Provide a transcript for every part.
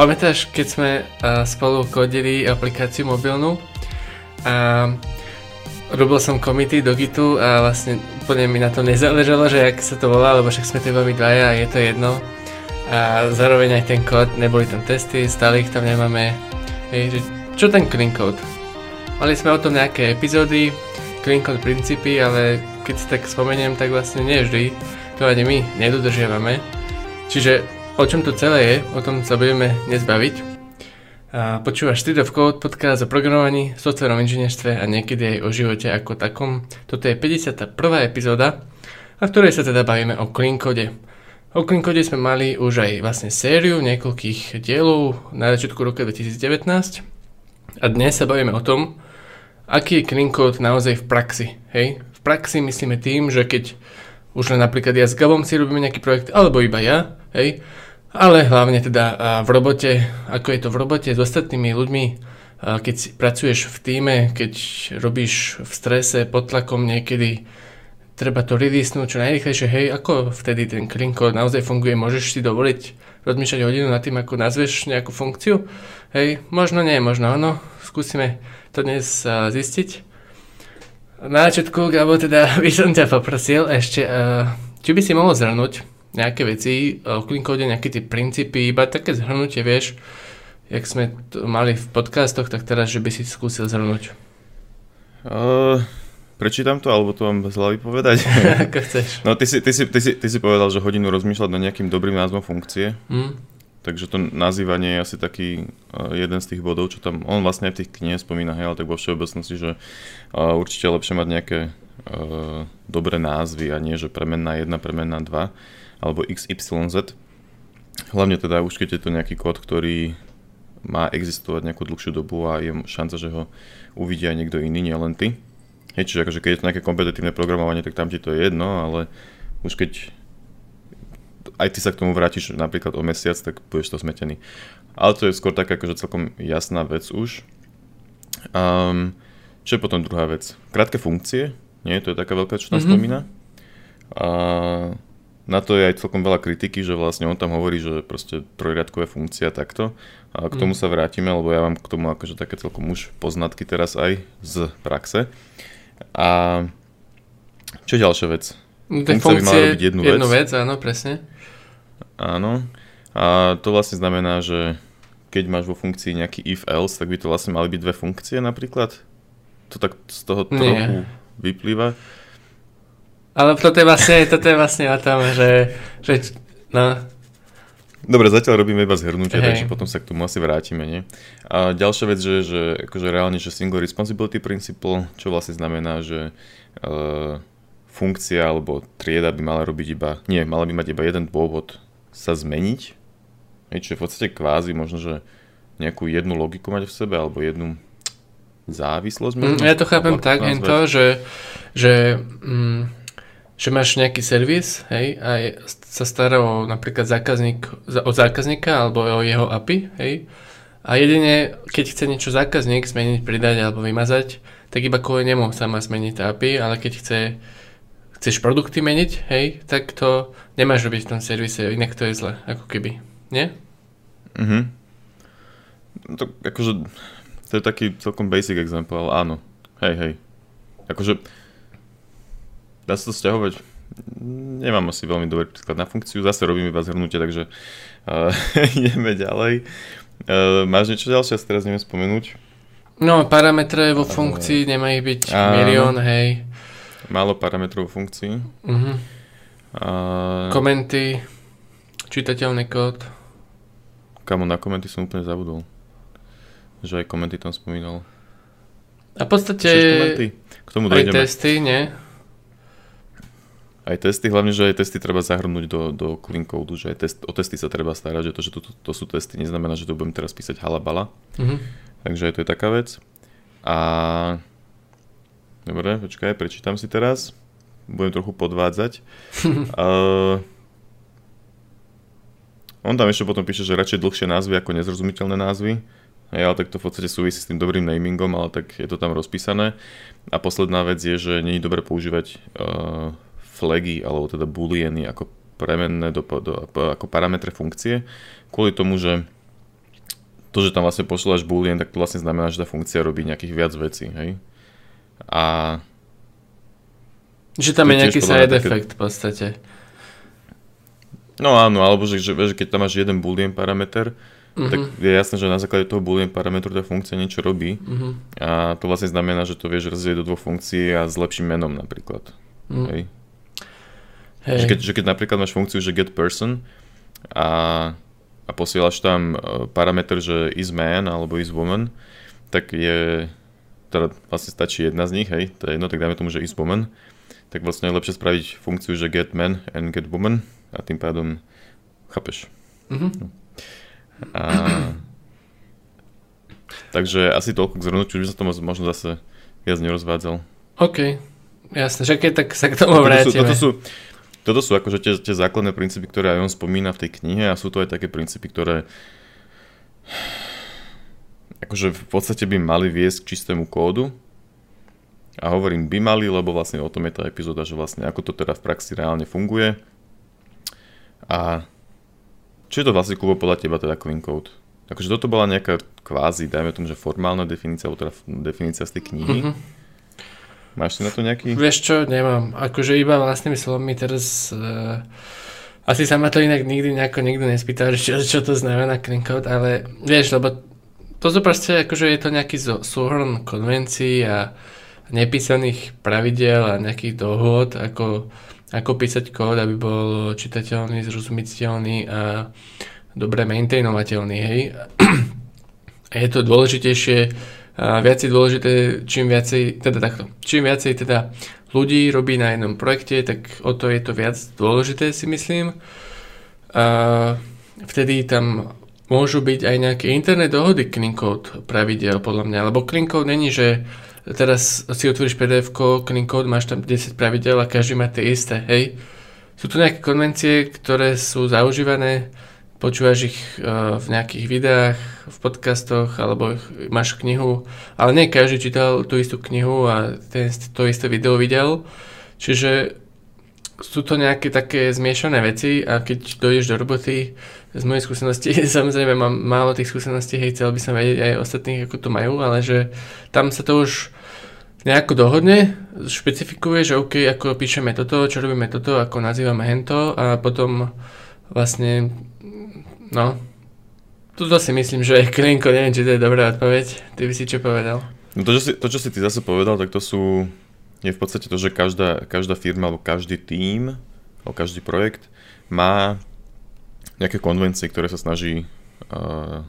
pamätáš, keď sme uh, spolu kodili aplikáciu mobilnú a robil som komity do Gitu a vlastne úplne mi na to nezáležalo, že jak sa to volá, lebo však sme to iba my dvaja a je to jedno. A zároveň aj ten kód, neboli tam testy, stále ich tam nemáme. Hej, že čo ten clean code? Mali sme o tom nejaké epizódy, clean code princípy, ale keď si tak spomeniem, tak vlastne nie vždy to ani my nedodržiavame. Čiže o čom to celé je, o tom sa budeme dnes baviť. Počúvaš Street of Code, podcast o programovaní, softverom inžinierstve a niekedy aj o živote ako takom. Toto je 51. epizóda, a v ktorej sa teda bavíme o clean code. O clean code sme mali už aj vlastne sériu niekoľkých dielov na začiatku roka 2019 a dnes sa bavíme o tom, aký je clean code naozaj v praxi. Hej? V praxi myslíme tým, že keď už len napríklad ja s Gabom si robíme nejaký projekt, alebo iba ja, hej, ale hlavne teda v robote, ako je to v robote s ostatnými ľuďmi, keď pracuješ v týme, keď robíš v strese, pod tlakom niekedy, treba to releasenúť čo najrychlejšie, hej, ako vtedy ten clean naozaj funguje, môžeš si dovoliť rozmýšľať hodinu nad tým, ako nazveš nejakú funkciu, hej, možno nie, možno áno, skúsime to dnes zistiť. Na začiatku, Gabo, teda by som ťa poprosil ešte, či by si mohol zhrnúť nejaké veci, o clean code, nejaké tie princípy, iba také zhrnutie, vieš, jak sme to mali v podcastoch, tak teraz, že by si skúsil zhrnúť. Uh, prečítam to, alebo to mám bez hlavy povedať? Ako chceš. No ty si, ty, si, ty, si, ty si povedal, že hodinu rozmýšľať nad nejakým dobrým názvom funkcie. Mm. Takže to nazývanie je asi taký uh, jeden z tých bodov, čo tam, on vlastne aj v tých knihe spomína, hej, ale tak vo všeobecnosti, že určite lepšie mať nejaké uh, dobré názvy a nie, že premenná 1, premenná 2 alebo XYZ. Hlavne teda už keď je to nejaký kód, ktorý má existovať nejakú dlhšiu dobu a je šanca, že ho uvidí aj niekto iný, nielen ty. Hej, čiže akože keď je to nejaké kompetitívne programovanie, tak tam ti to je jedno, ale už keď aj ty sa k tomu vrátiš napríklad o mesiac, tak budeš to smetený. Ale to je skôr taká akože celkom jasná vec už. Um, čo je potom druhá vec? Krátke funkcie, nie? To je taká veľká, čo tam mm-hmm. spomína. Uh, na to je aj celkom veľa kritiky, že vlastne on tam hovorí, že proste trojriadková funkcia takto. A k tomu mm. sa vrátime, lebo ja mám k tomu akože také celkom už poznatky teraz aj z praxe. A čo je ďalšia vec? No, funkcia by mala robiť jednu, jednu vec. vec. áno, presne. Áno. A to vlastne znamená, že keď máš vo funkcii nejaký if-else, tak by to vlastne mali byť dve funkcie napríklad? To tak z toho trochu Nie. vyplýva. Ale toto je vlastne, toto je vlastne o tom, že, že no. Dobre, zatiaľ robíme iba zhrnutie, hey. takže potom sa k tomu asi vrátime, nie? A ďalšia vec, že, že akože reálne, že single responsibility principle, čo vlastne znamená, že uh, funkcia alebo trieda by mala robiť iba, nie, mala by mať iba jeden dôvod sa zmeniť, hej, čiže v podstate kvázi možno, že nejakú jednu logiku mať v sebe, alebo jednu závislosť. Mm, ja to chápem tak, len to, že, že mm, že máš nejaký servis, hej, a sa stará o napríklad zákazník, o zákazníka alebo o jeho API, hej, a jedine, keď chce niečo zákazník zmeniť, pridať alebo vymazať, tak iba kvôli nemu sa má zmeniť tá API, ale keď chce, chceš produkty meniť, hej, tak to nemáš robiť v tom servise, inak to je zle, ako keby, nie? Mhm. No to akože, to je taký celkom basic example, áno, hej, hej. Akože, Dá sa to stiahovať? Nemám asi veľmi dobrý príklad na funkciu, zase robím iba zhrnutie, takže uh, ideme ďalej. Uh, máš niečo ďalšie, asi teraz neviem spomenúť? No, parametre vo funkcii, nemá ich byť uh, milión, hej. Málo parametrov vo funkcii. Uh-huh. Uh, komenty, čitateľný kód. Kamo, na komenty som úplne zabudol. Že aj komenty tam spomínal. A v podstate K tomu dojdeme. testy, nie? Aj testy, hlavne, že aj testy treba zahrnúť do, do clean code, že aj test, o testy sa treba starať, že to, že to, to, to sú testy, neznamená, že to budem teraz písať halabala. Mm-hmm. Takže aj to je taká vec. A dobre, počkaj, prečítam si teraz. Budem trochu podvádzať. uh, on tam ešte potom píše, že radšej dlhšie názvy ako nezrozumiteľné názvy. Hej, ale tak to v podstate súvisí s tým dobrým namingom, ale tak je to tam rozpísané. A posledná vec je, že nie je dobre používať uh, flagy, alebo teda booleany ako premenné do, do, ako parametre funkcie, kvôli tomu, že to, že tam vlastne pošľaš boolean, tak to vlastne znamená, že tá funkcia robí nejakých viac vecí, hej. A... Že tam je nejaký side také... effect v podstate. No áno, alebo že, že, že keď tam máš jeden boolean parameter, mm-hmm. tak je jasné, že na základe toho boolean parametru tá funkcia niečo robí. Mm-hmm. A to vlastne znamená, že to vieš rozdieť do dvoch funkcií a s lepším menom napríklad. Mm. Hej. Hej. Že, keď, že keď napríklad máš funkciu, že get person a a posielaš tam e, parameter, že is man alebo is woman, tak je, teda vlastne stačí jedna z nich, hej, to je jedno, tak dáme tomu, že is woman, tak vlastne je lepšie spraviť funkciu, že get man and get woman a tým pádom chápeš. Mm-hmm. A, takže asi toľko k zhrnutiu, by sa to možno zase viac nerozvádzal. OK, jasne, že keď tak sa k tomu vrátime. Toto sú, toto sú, toto sú akože tie, tie základné princípy, ktoré aj on spomína v tej knihe a sú to aj také princípy, ktoré akože v podstate by mali viesť k čistému kódu. A hovorím by mali, lebo vlastne o tom je tá epizóda, že vlastne ako to teda v praxi reálne funguje. A čo je to vlastne, Kubo, podľa teba teda clean code? Takže toto bola nejaká kvázi, dajme tomu, že formálna definícia, alebo teda definícia z tej knihy. Mm-hmm Máš si na to nejaký? Vieš čo, nemám. Akože iba vlastnými slovami teraz... Uh, asi sa ma to inak nikdy nejako nikto nespýtal, čo, čo to znamená clean code, ale vieš, lebo to sú proste, akože je to nejaký súhrn konvencií a nepísaných pravidel a nejakých dohôd, ako, ako písať kód, aby bol čitateľný, zrozumiteľný a dobre maintainovateľný, hej. A je to dôležitejšie a viac je dôležité, čím viacej, teda takto, čím viacej teda ľudí robí na jednom projekte, tak o to je to viac dôležité si myslím. A vtedy tam môžu byť aj nejaké interné dohody clean code pravidel podľa mňa, lebo clean code není, že teraz si otvoríš pdf clean code, máš tam 10 pravidel a každý má tie isté, hej. Sú tu nejaké konvencie, ktoré sú zaužívané počúvaš ich uh, v nejakých videách, v podcastoch, alebo máš knihu, ale nie každý čítal tú istú knihu a ten, to isté video videl. Čiže sú to nejaké také zmiešané veci a keď dojdeš do roboty, z mojej skúsenosti, samozrejme mám málo tých skúseností, hej, chcel by som vedieť aj ostatných, ako to majú, ale že tam sa to už nejako dohodne, špecifikuje, že OK, ako píšeme toto, čo robíme toto, ako nazývame hento a potom vlastne No, tuto si myslím, že Klinko, neviem, či to je dobrá odpoveď. Ty by si čo povedal? No to, čo si, to, čo si ty zase povedal, tak to sú, je v podstate to, že každá, každá firma alebo každý tím alebo každý projekt má nejaké konvencie, ktoré sa snaží uh,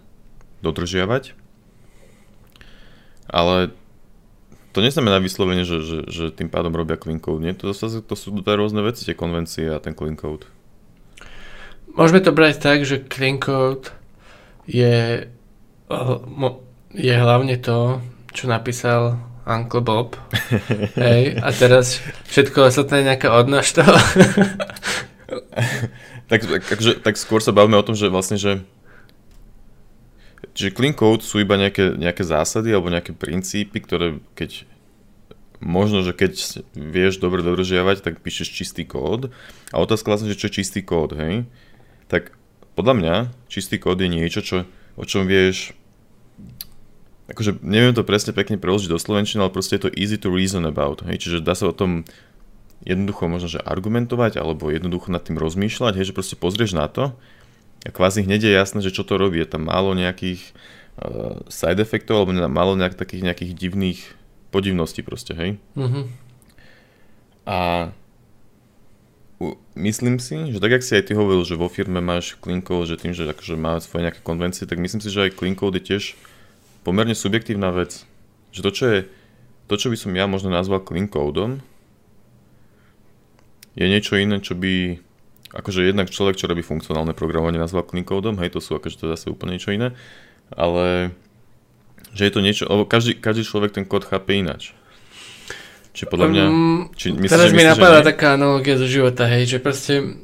dodržiavať. Ale to neznamená vyslovene, že, že, že tým pádom robia clean code. Nie? To, to, to sú to rôzne veci, tie konvencie a ten clean code. Môžeme to brať tak, že clean code je, je hlavne to, čo napísal Uncle Bob. Hej, a teraz všetko ostatné je nejaká odnož toho. tak, takže, tak skôr sa bavíme o tom, že vlastne, že Čiže clean code sú iba nejaké, nejaké zásady alebo nejaké princípy, ktoré keď možno, že keď vieš dobre dodržiavať, tak píšeš čistý kód. A otázka vlastne, že čo je čistý kód, hej? Tak podľa mňa čistý kód je niečo, čo, o čom vieš akože neviem to presne pekne preložiť do slovenčiny, ale proste je to easy to reason about, hej, čiže dá sa o tom jednoducho možno, že argumentovať, alebo jednoducho nad tým rozmýšľať, hej, že proste pozrieš na to a kvázi hneď je jasné, že čo to robí, je tam málo nejakých uh, side efektov, alebo málo nejak, takých nejakých divných podivností proste, hej. Mm-hmm. A myslím si, že tak, jak si aj ty hovoril, že vo firme máš clean že tým, že akože má svoje nejaké konvencie, tak myslím si, že aj clean code je tiež pomerne subjektívna vec. Že to, čo je, to, čo by som ja možno nazval clean codom, je niečo iné, čo by akože jednak človek, čo robí funkcionálne programovanie, nazval clean codom, hej, to sú akože to zase úplne niečo iné, ale že je to niečo, každý, každý človek ten kód chápe ináč. Či podľa mňa... Či myslíš, teraz mi napadá taká analogia zo života, hej, že proste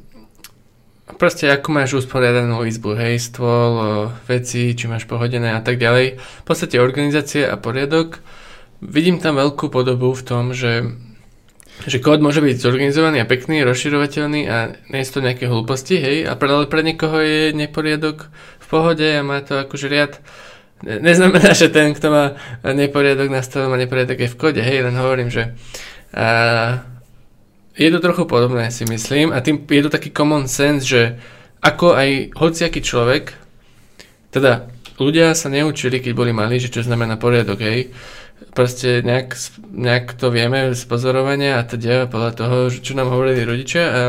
proste ako máš usporiadanú izbu, hej, stôl, veci, či máš pohodené a tak ďalej. V podstate organizácie a poriadok. Vidím tam veľkú podobu v tom, že že kód môže byť zorganizovaný a pekný, rozširovateľný a nie sú to nejaké hlúposti, hej, a pre, pre niekoho je neporiadok v pohode a má to akože riad. Neznamená, že ten, kto má neporiadok na stole, má neporiadok aj v kode, hej, len hovorím, že a, je to trochu podobné, si myslím, a tým je to taký common sense, že ako aj hociaký človek, teda ľudia sa neučili, keď boli malí, že čo znamená poriadok, hej, proste nejak, nejak to vieme z pozorovania a teda podľa toho, čo nám hovorili rodičia a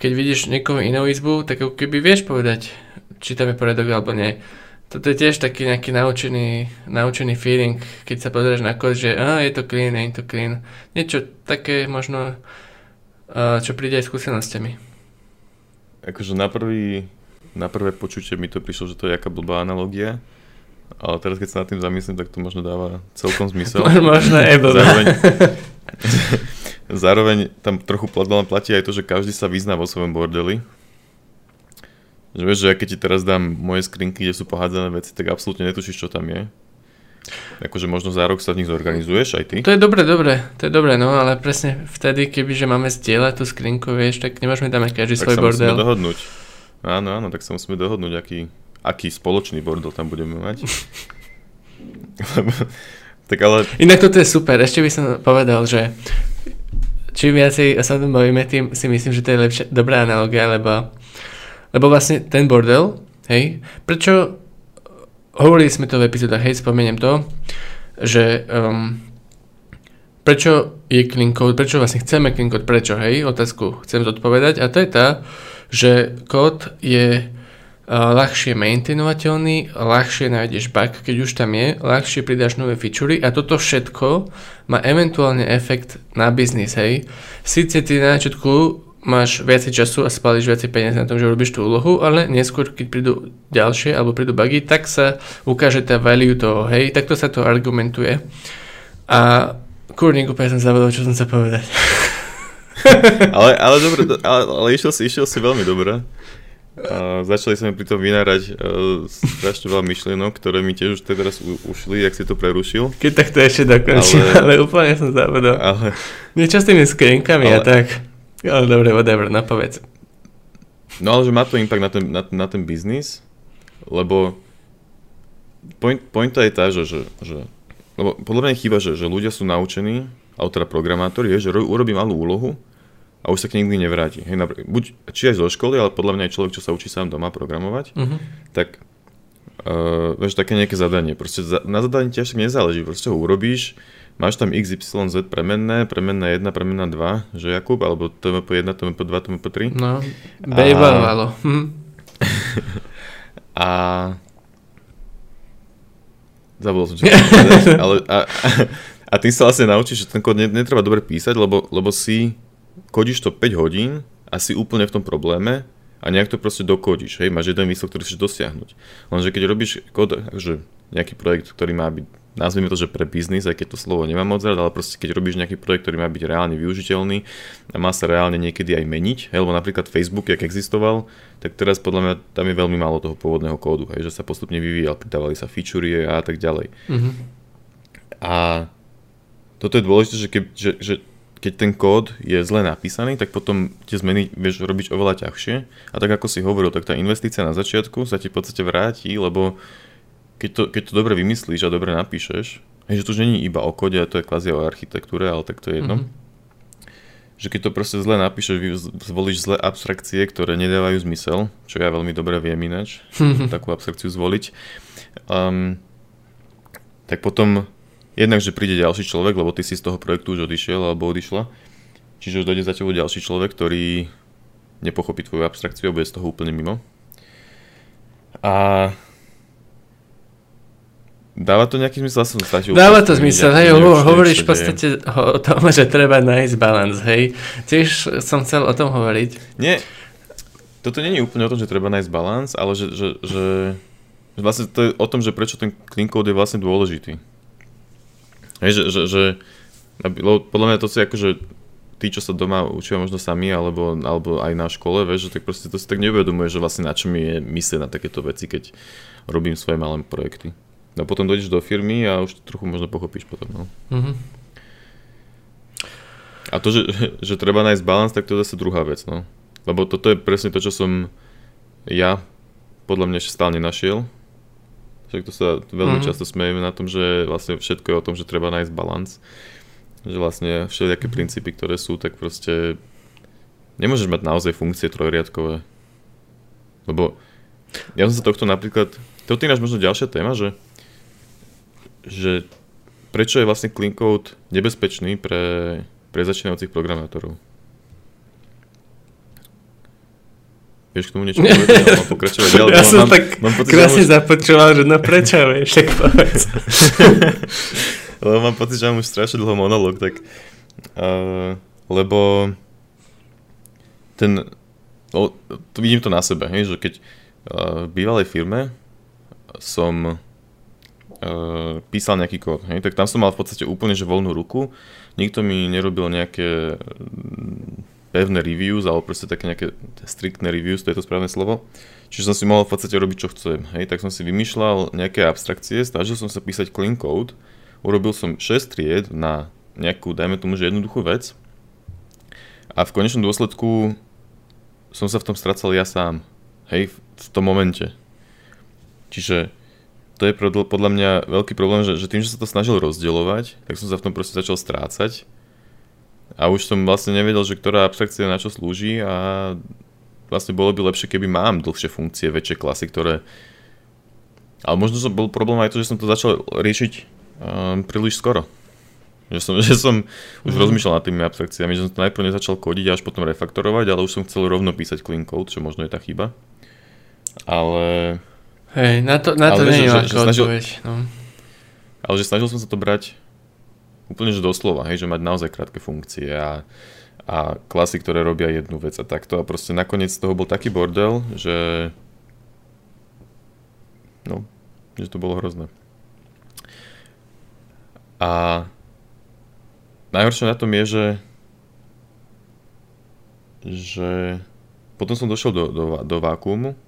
keď vidíš niekoho inú izbu, tak keby vieš povedať, či tam je poriadok alebo nie. Toto je tiež taký nejaký naučený, naučený feeling, keď sa pozrieš na kód, že á, je to clean, je to clean. Niečo také možno, čo príde aj skúsenostiami. Akože na, prvý, na prvé počutie mi to prišlo, že to je aká blbá analogia, ale teraz, keď sa nad tým zamyslím, tak to možno dáva celkom zmysel. možno aj zároveň, zároveň tam trochu platí aj to, že každý sa vyzná vo svojom bordeli. Že vieš, že keď ti teraz dám moje skrinky, kde sú pohádzané veci, tak absolútne netušíš, čo tam je. Akože možno za rok sa v nich zorganizuješ aj ty? To je dobre, dobre, to je dobre, no ale presne vtedy, keby že máme zdieľať tú skrinku, vieš, tak nemôžeme tam každý tak svoj bordel. Tak sa musíme dohodnúť. Áno, áno, tak sa musíme dohodnúť, aký, aký spoločný bordel tam budeme mať. tak ale... Inak toto je super, ešte by som povedal, že čím viacej sa tom bavíme, tým si myslím, že to je lepšia, dobrá analogia, lebo, lebo vlastne ten bordel, hej, prečo hovorili sme to v epizódach, hej, spomeniem to, že um, prečo je clean code, prečo vlastne chceme clean code, prečo, hej, otázku chcem zodpovedať a to je tá, že kód je ľahšie maintainovateľný, ľahšie nájdeš bug, keď už tam je, ľahšie pridáš nové featurey a toto všetko má eventuálne efekt na biznis, hej. Sice ty na začiatku máš viacej času a spálíš viacej peniazy na tom, že robíš tú úlohu, ale neskôr, keď prídu ďalšie alebo prídu bugy, tak sa ukáže tá value toho, hej, takto sa to argumentuje. A kurník, úplne som zavedol, čo som sa povedať. ale, ale dobre, ale, ale išiel, si, išiel si veľmi dobre. A začali sme pri tom vynárať uh, strašne veľa myšlienok, ktoré mi tiež už teraz u, ušli, ak si to prerušil. Keď tak to ešte dokončím, ale, ale úplne som zabudol. Ale... Niečo s tými skrinkami ale... a tak. Ale dobre, whatever, no povedz. No ale že má to impact na ten, na, na ten biznis, lebo point, pointa je tá, že, že, že lebo podľa mňa chýba, že, že ľudia sú naučení, alebo teda programátori, je, že urobí malú úlohu a už sa k nikdy nevráti. Hej, napr- buď či aj zo školy, ale podľa mňa aj človek, čo sa učí sám doma programovať, uh-huh. tak uh, vieš, také nejaké zadanie. Proste za, na zadanie tiež nezáleží, proste ho urobíš, máš tam XYZ premenné, premenná 1, premenná 2, že Jakub, alebo TMP1, TMP2, TMP3. No, bejbávalo. A... Hm. a Zabudol som, čo ale a, a, ty sa vlastne naučíš, že ten kód netreba dobre písať, lebo, lebo si kodíš to 5 hodín a si úplne v tom probléme a nejak to proste dokodíš, hej, máš jeden výsledok, ktorý chceš dosiahnuť. Lenže keď robíš kód, že nejaký projekt, ktorý má byť, nazvime to, že pre biznis, aj keď to slovo nemám moc rád, ale proste keď robíš nejaký projekt, ktorý má byť reálne využiteľný a má sa reálne niekedy aj meniť, hej, lebo napríklad Facebook, jak existoval, tak teraz podľa mňa tam je veľmi málo toho pôvodného kódu, hej, že sa postupne vyvíjal, pridávali sa featurey a tak ďalej. Mm-hmm. A toto je dôležité, že, keď, že, že keď ten kód je zle napísaný, tak potom tie zmeny vieš robiť oveľa ťažšie. A tak ako si hovoril, tak tá investícia na začiatku sa ti v podstate vráti, lebo keď to, keď to dobre vymyslíš a dobre napíšeš, že to už není iba o kode, to je kvázi o architektúre, ale tak to je jedno. Mm-hmm. Že keď to proste zle napíšeš, zvolíš zlé abstrakcie, ktoré nedávajú zmysel, čo ja veľmi dobre viem ináč, takú abstrakciu zvoliť, um, tak potom jednak, že príde ďalší človek, lebo ty si z toho projektu už odišiel alebo odišla. Čiže už dojde za tebou ďalší človek, ktorý nepochopí tvoju abstrakciu a bude z toho úplne mimo. A Dáva to nejaký zmysel? Som sa Dáva to zmysel, hej, ho, hovoríš v podstate o tom, že treba nájsť balans, hej. Tiež som chcel o tom hovoriť. Nie, toto je úplne o tom, že treba nájsť balans, ale že, že, že, že vlastne to je o tom, že prečo ten clean code je vlastne dôležitý. Hej, že, že, že podľa mňa to si akože tí, čo sa doma učia možno sami, alebo, alebo aj na škole, vieš, že tak proste to si tak neuvedomuje, že vlastne na čo mi je myslieť na takéto veci, keď robím svoje malé projekty. No potom dojdeš do firmy a už to trochu možno pochopíš potom, no. Mm-hmm. A to, že, že treba nájsť balans, tak to je zase druhá vec, no. Lebo toto je presne to, čo som ja podľa mňa ešte stále nenašiel. Však to sa veľmi mm-hmm. často smejeme na tom, že vlastne všetko je o tom, že treba nájsť balans. Že vlastne všelijaké princípy, ktoré sú, tak proste nemôžeš mať naozaj funkcie trojriadkové. Lebo ja som sa tohto napríklad, to je náš možno ďalšia téma, že, že prečo je vlastne clean code nebezpečný pre, pre začínajúcich programátorov. Vieš k tomu niečo povedať? Ja, mám pokračovať ďalej. Ja som mám, tak mám pocit, krásne už... započúval, že no prečo, vieš, tak povedz. lebo mám pocit, že mám už strašne dlho monolog, tak uh, lebo ten, no, to vidím to na sebe, hej, že keď uh, v bývalej firme som uh, písal nejaký kód, hej, tak tam som mal v podstate úplne že voľnú ruku, nikto mi nerobil nejaké pevné reviews, alebo proste také nejaké striktné reviews, to je to správne slovo. Čiže som si mohol v podstate robiť, čo chcem. Hej, tak som si vymýšľal nejaké abstrakcie, snažil som sa písať clean code, urobil som 6 tried na nejakú, dajme tomu, že jednoduchú vec a v konečnom dôsledku som sa v tom stracal ja sám. Hej, v tom momente. Čiže to je podľa mňa veľký problém, že, že tým, že sa to snažil rozdielovať, tak som sa v tom proste začal strácať a už som vlastne nevedel, že ktorá abstrakcia na čo slúži a vlastne bolo by lepšie, keby mám dlhšie funkcie, väčšie klasy, ktoré... Ale možno som bol problém aj to, že som to začal riešiť um, príliš skoro. Že som, že som už mm. rozmýšľal nad tými abstrakciami, že som to najprv nezačal kodiť a až potom refaktorovať, ale už som chcel rovno písať clean code, čo možno je tá chyba. Ale... Hej, na to, na to nie je že, že snažil, no. Ale že snažil som sa to brať Úplne, že doslova, hej, že mať naozaj krátke funkcie a, a klasy, ktoré robia jednu vec a takto. A proste nakoniec z toho bol taký bordel, že no, že to bolo hrozné. A najhoršie na tom je, že že potom som došiel do, do, do vákuumu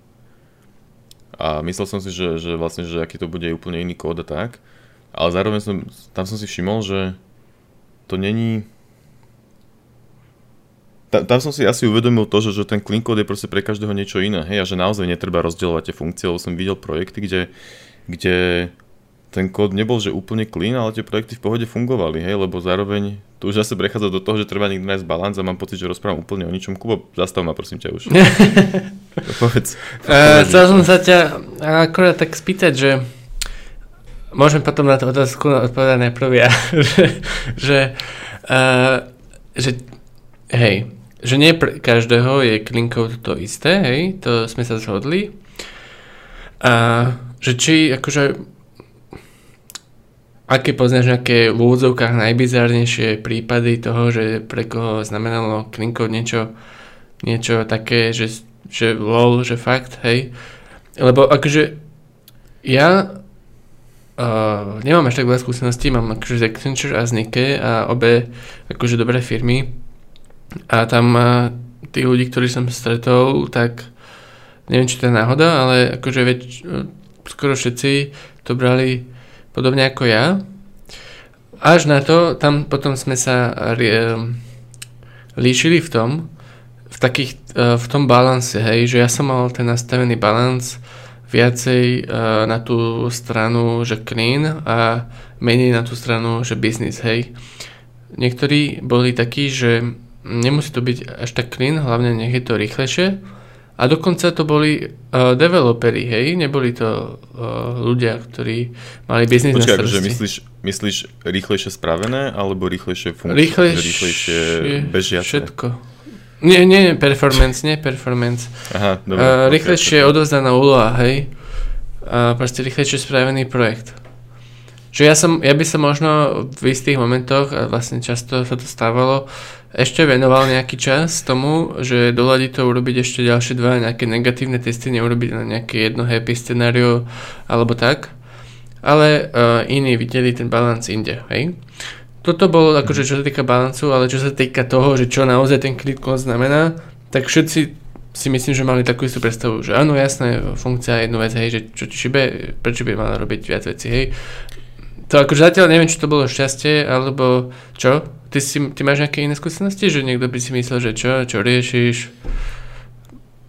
a myslel som si, že, že vlastne, že aký to bude úplne iný kód a tak. Ale zároveň som, tam som si všimol, že to není... Ta, tam som si asi uvedomil to, že, že ten code je proste pre každého niečo iné, hej, a že naozaj netreba rozdielovať tie funkcie, lebo som videl projekty, kde, kde ten kód nebol že úplne clean, ale tie projekty v pohode fungovali, hej, lebo zároveň tu už zase prechádza do toho, že treba niekde nájsť balans a mám pocit, že rozprávam úplne o ničom. Kubo, zastav ma prosím ťa už. povedz. Uh, chcel som sa ťa akorát tak spýtať, že môžem potom na tú otázku odpovedať najprv ja, že, že, uh, že hej, že nie pre každého je code to isté, hej, to sme sa zhodli. A že či akože aké poznáš nejaké v úvodzovkách najbizárnejšie prípady toho, že pre koho znamenalo code niečo, niečo také, že, že lol, že fakt, hej. Lebo akože ja Uh, nemám až tak veľa skúseností, mám akože z Accenture a z Nike a obe akože dobré firmy a tam uh, tí ľudí, ktorí som stretol, tak neviem, či to je náhoda, ale akože väč, uh, skoro všetci to brali podobne ako ja. Až na to, tam potom sme sa uh, líšili v tom, v takých, uh, v tom balanse, hej, že ja som mal ten nastavený balans viacej uh, na tú stranu, že clean a menej na tú stranu, že business, hej. Niektorí boli takí, že nemusí to byť až tak clean, hlavne nech je to rýchlejšie. A dokonca to boli uh, developeri, hej, neboli to uh, ľudia, ktorí mali biznis Počkaj, na akože starosti. myslíš, myslíš rýchlejšie spravené, alebo rýchlejšie funkčné? Rýchlejšie, rýchlejšie bežiace? Všetko. Nie, nie, performance, nie performance. Aha, dobre. Uh, rýchlejšie okay, odovzdaná úloha, hej. Uh, proste rýchlejšie spravený projekt. Že ja, som, ja by som možno v istých momentoch, a vlastne často sa to stávalo, ešte venoval nejaký čas tomu, že doľadiť to urobiť ešte ďalšie dva nejaké negatívne testy, neurobiť na nejaké jedno happy scenario alebo tak. Ale uh, iní videli ten balans inde, hej. Toto bolo akože čo sa týka balancu, ale čo sa týka toho, že čo naozaj ten click znamená, tak všetci si myslím, že mali takú istú predstavu, že áno, jasné, funkcia je jednu vec, hej, že čo šibe, prečo by mala robiť viac veci, hej. To akože zatiaľ neviem, či to bolo šťastie, alebo čo? Ty, si, ty máš nejaké iné skúsenosti, že niekto by si myslel, že čo, čo riešiš?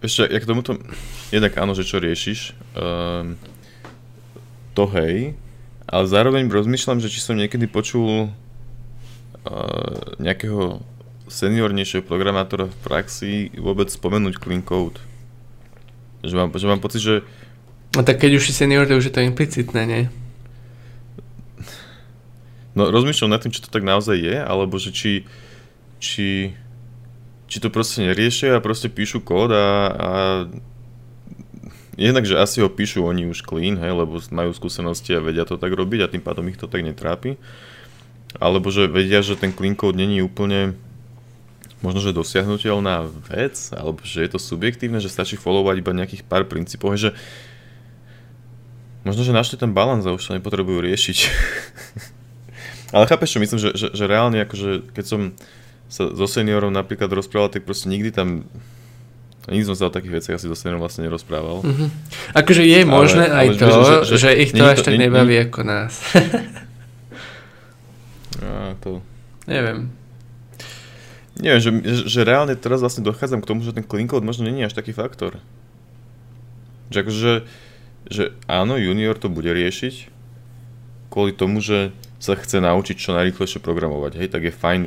Ešte, jak tomuto... jednak áno, že čo riešiš, um, to hej, ale zároveň rozmýšľam, že či som niekedy počul nejakého seniornejšieho programátora v praxi vôbec spomenúť clean code. Že mám, že mám pocit, že... No tak keď už si senior, to už je to implicitné, nie? No rozmýšľam nad tým, či to tak naozaj je, alebo že či, či, či to proste neriešia a proste píšu kód a, a jednak, že asi ho píšu oni už clean, hej, lebo majú skúsenosti a vedia to tak robiť a tým pádom ich to tak netrápi. Alebo že vedia, že ten clean code není úplne možno, že dosiahnutelná vec, alebo že je to subjektívne, že stačí followovať iba nejakých pár princípov, že možno, že našli ten balans a už to nepotrebujú riešiť. Ale chápeš, čo myslím, že, že, že reálne, akože, keď som sa so seniorom napríklad rozprával, tak proste nikdy tam Nikdy som sa o takých veciach asi so seniorom vlastne nerozprával. Mm-hmm. Akože je možné ale, aj ale, to, že, že, že, že ich to až tak nebaví ako nás. a to... Neviem. Neviem, že, že reálne teraz vlastne dochádzam k tomu, že ten clean code možno není až taký faktor. Že akože, že áno, junior to bude riešiť, kvôli tomu, že sa chce naučiť čo najrýchlejšie programovať, hej, tak je fajn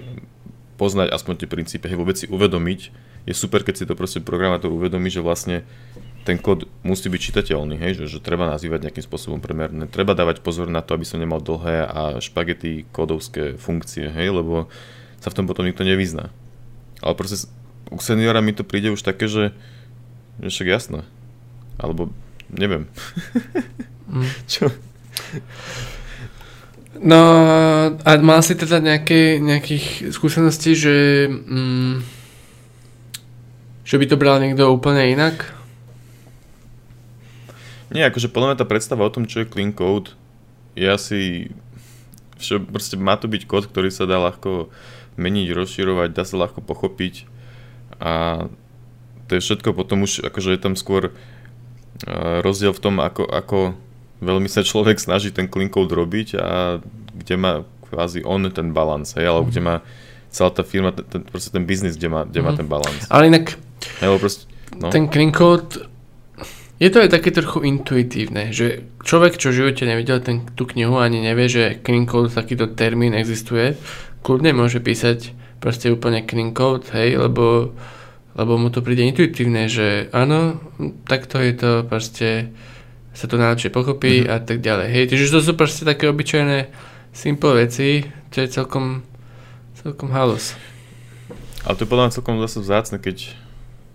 poznať aspoň tie princípy, hej, vôbec si uvedomiť, je super, keď si to proste programátor uvedomí, že vlastne ten kód musí byť čitateľný, hej, že, že treba nazývať nejakým spôsobom premerné. Treba dávať pozor na to, aby som nemal dlhé a špagety kódovské funkcie, hej, lebo sa v tom potom nikto nevyzná. Ale proste u seniora mi to príde už také, že, že však jasné. Alebo neviem. Mm. Čo? No a mal si teda nejaké, nejakých skúseností, že, mm, že by to bral niekto úplne inak? Nie, akože podľa mňa tá predstava o tom, čo je clean code, je asi, že proste má to byť kód, ktorý sa dá ľahko meniť, rozširovať, dá sa ľahko pochopiť a to je všetko potom už, akože je tam skôr rozdiel v tom, ako, ako veľmi sa človek snaží ten clean code robiť a kde má kvázi on ten balans, hej, alebo kde má celá tá firma, ten, ten, proste ten biznis, kde má, kde má mhm. ten balans. Ale inak proste, no. ten clean code je to aj také trochu intuitívne, že človek, čo v živote nevidel ten, tú knihu ani nevie, že clean code, takýto termín existuje, kľudne môže písať proste úplne clean code, hej, lebo, lebo mu to príde intuitívne, že áno, takto je to proste sa to najlepšie pochopí mm-hmm. a tak ďalej. Hej, čiže to sú proste také obyčajné simple veci, čo je celkom, celkom halus. Ale to je podľa mňa celkom zase vzácne, keď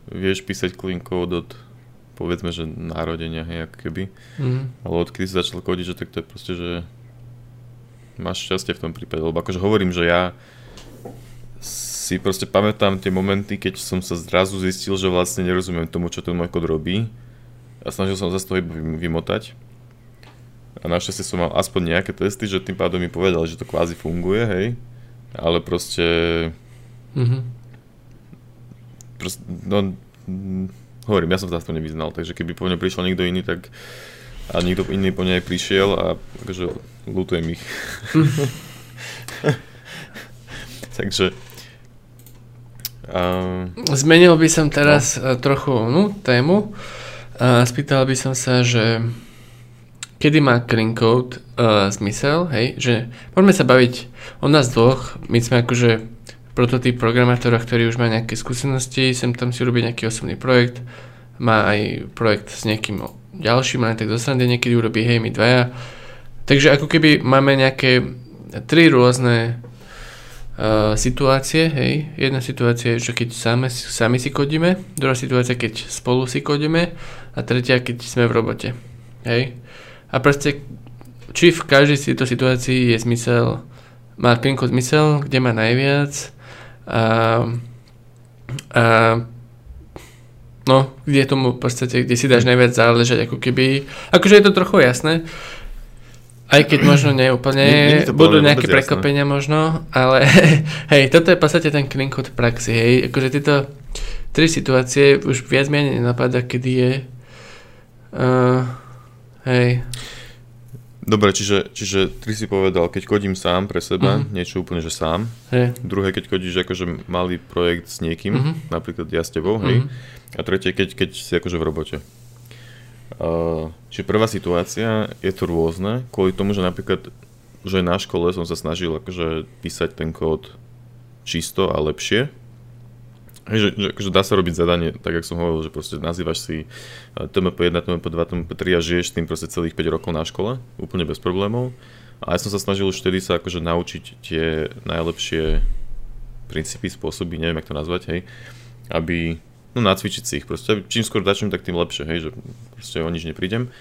vieš písať clean code od povedzme, že národenia, hej, ako keby. Mm-hmm. Ale odkedy si začal kodiť, že tak to je proste, že máš šťastie v tom prípade, lebo akože hovorím, že ja si proste pamätám tie momenty, keď som sa zrazu zistil, že vlastne nerozumiem tomu, čo ten môj kód robí a snažil som sa z toho vymotať. A našťastie som mal aspoň nejaké testy, že tým pádom mi povedali, že to kvázi funguje, hej. Ale proste... Mm-hmm. proste no, hovorím, ja som sa to nevyznal, takže keby po mňa prišiel niekto iný, tak a niekto iný po nej prišiel a akože lutujem ich. takže um... Zmenil by som teraz no. trochu no, tému. A spýtal by som sa, že kedy má clean code uh, zmysel, hej, že poďme sa baviť o nás dvoch, my sme akože prototyp programátora, ktorý už má nejaké skúsenosti, sem tam si robí nejaký osobný projekt, má aj projekt s nejakým ďalším, len tak zosrande niekedy urobí, hej, my dvaja. Takže ako keby máme nejaké tri rôzne uh, situácie, hej. Jedna situácia je, že keď same, sami si kodíme, druhá situácia, keď spolu si kodíme a tretia, keď sme v robote, hej. A proste, či v každej tejto situácii je zmysel, má klinko zmysel, kde má najviac a, a no, kde tomu v podstate, kde si dáš najviac záležať, ako keby, akože je to trochu jasné, aj keď možno neúplne, nie, nie budú nejaké prekopenia možno, ale hej, toto je v podstate ten clean code praxi, hej, akože tieto tri situácie už viac menej nenapadá, kedy je uh, Hej. Dobre, čiže, čiže ty si povedal, keď kodím sám pre seba, uh-huh. niečo úplne, že sám. Hej. Druhé, keď kodíš akože malý projekt s niekým, uh-huh. napríklad ja s tebou, hej. Uh-huh. A tretie, keď, keď si akože v robote. Uh, čiže prvá situácia, je to rôzne, kvôli tomu, že napríklad, že na škole som sa snažil akože písať ten kód čisto a lepšie. Hej, že, že akože dá sa robiť zadanie, tak ako som hovoril, že proste nazývaš si TMP1, TMP2, TMP3 a žiješ s tým proste celých 5 rokov na škole, úplne bez problémov. A ja som sa snažil už vtedy sa akože naučiť tie najlepšie princípy, spôsoby, neviem, jak to nazvať, hej, aby no nacvičiť si ich proste. Čím skôr začnem, tak tým lepšie, hej, že proste o nič neprídem.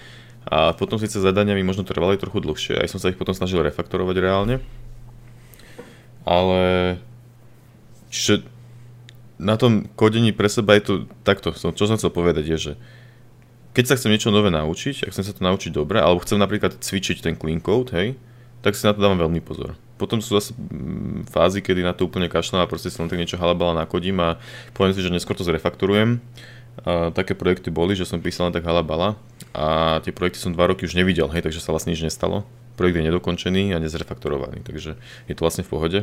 A potom síce zadania mi možno trvali trochu dlhšie, aj som sa ich potom snažil refaktorovať reálne. Ale... Čiže na tom kodení pre seba je to takto, čo som chcel povedať je, že keď sa chcem niečo nové naučiť, ak chcem sa to naučiť dobre, alebo chcem napríklad cvičiť ten clean code, hej, tak si na to dávam veľmi pozor potom sú zase mm, fázy, kedy na to úplne kašľam a proste si len tak niečo halabala nakodím a poviem si, že neskôr to zrefaktorujem. A také projekty boli, že som písal len tak halabala a tie projekty som dva roky už nevidel, hej, takže sa vlastne nič nestalo. Projekt je nedokončený a nezrefaktorovaný, takže je to vlastne v pohode.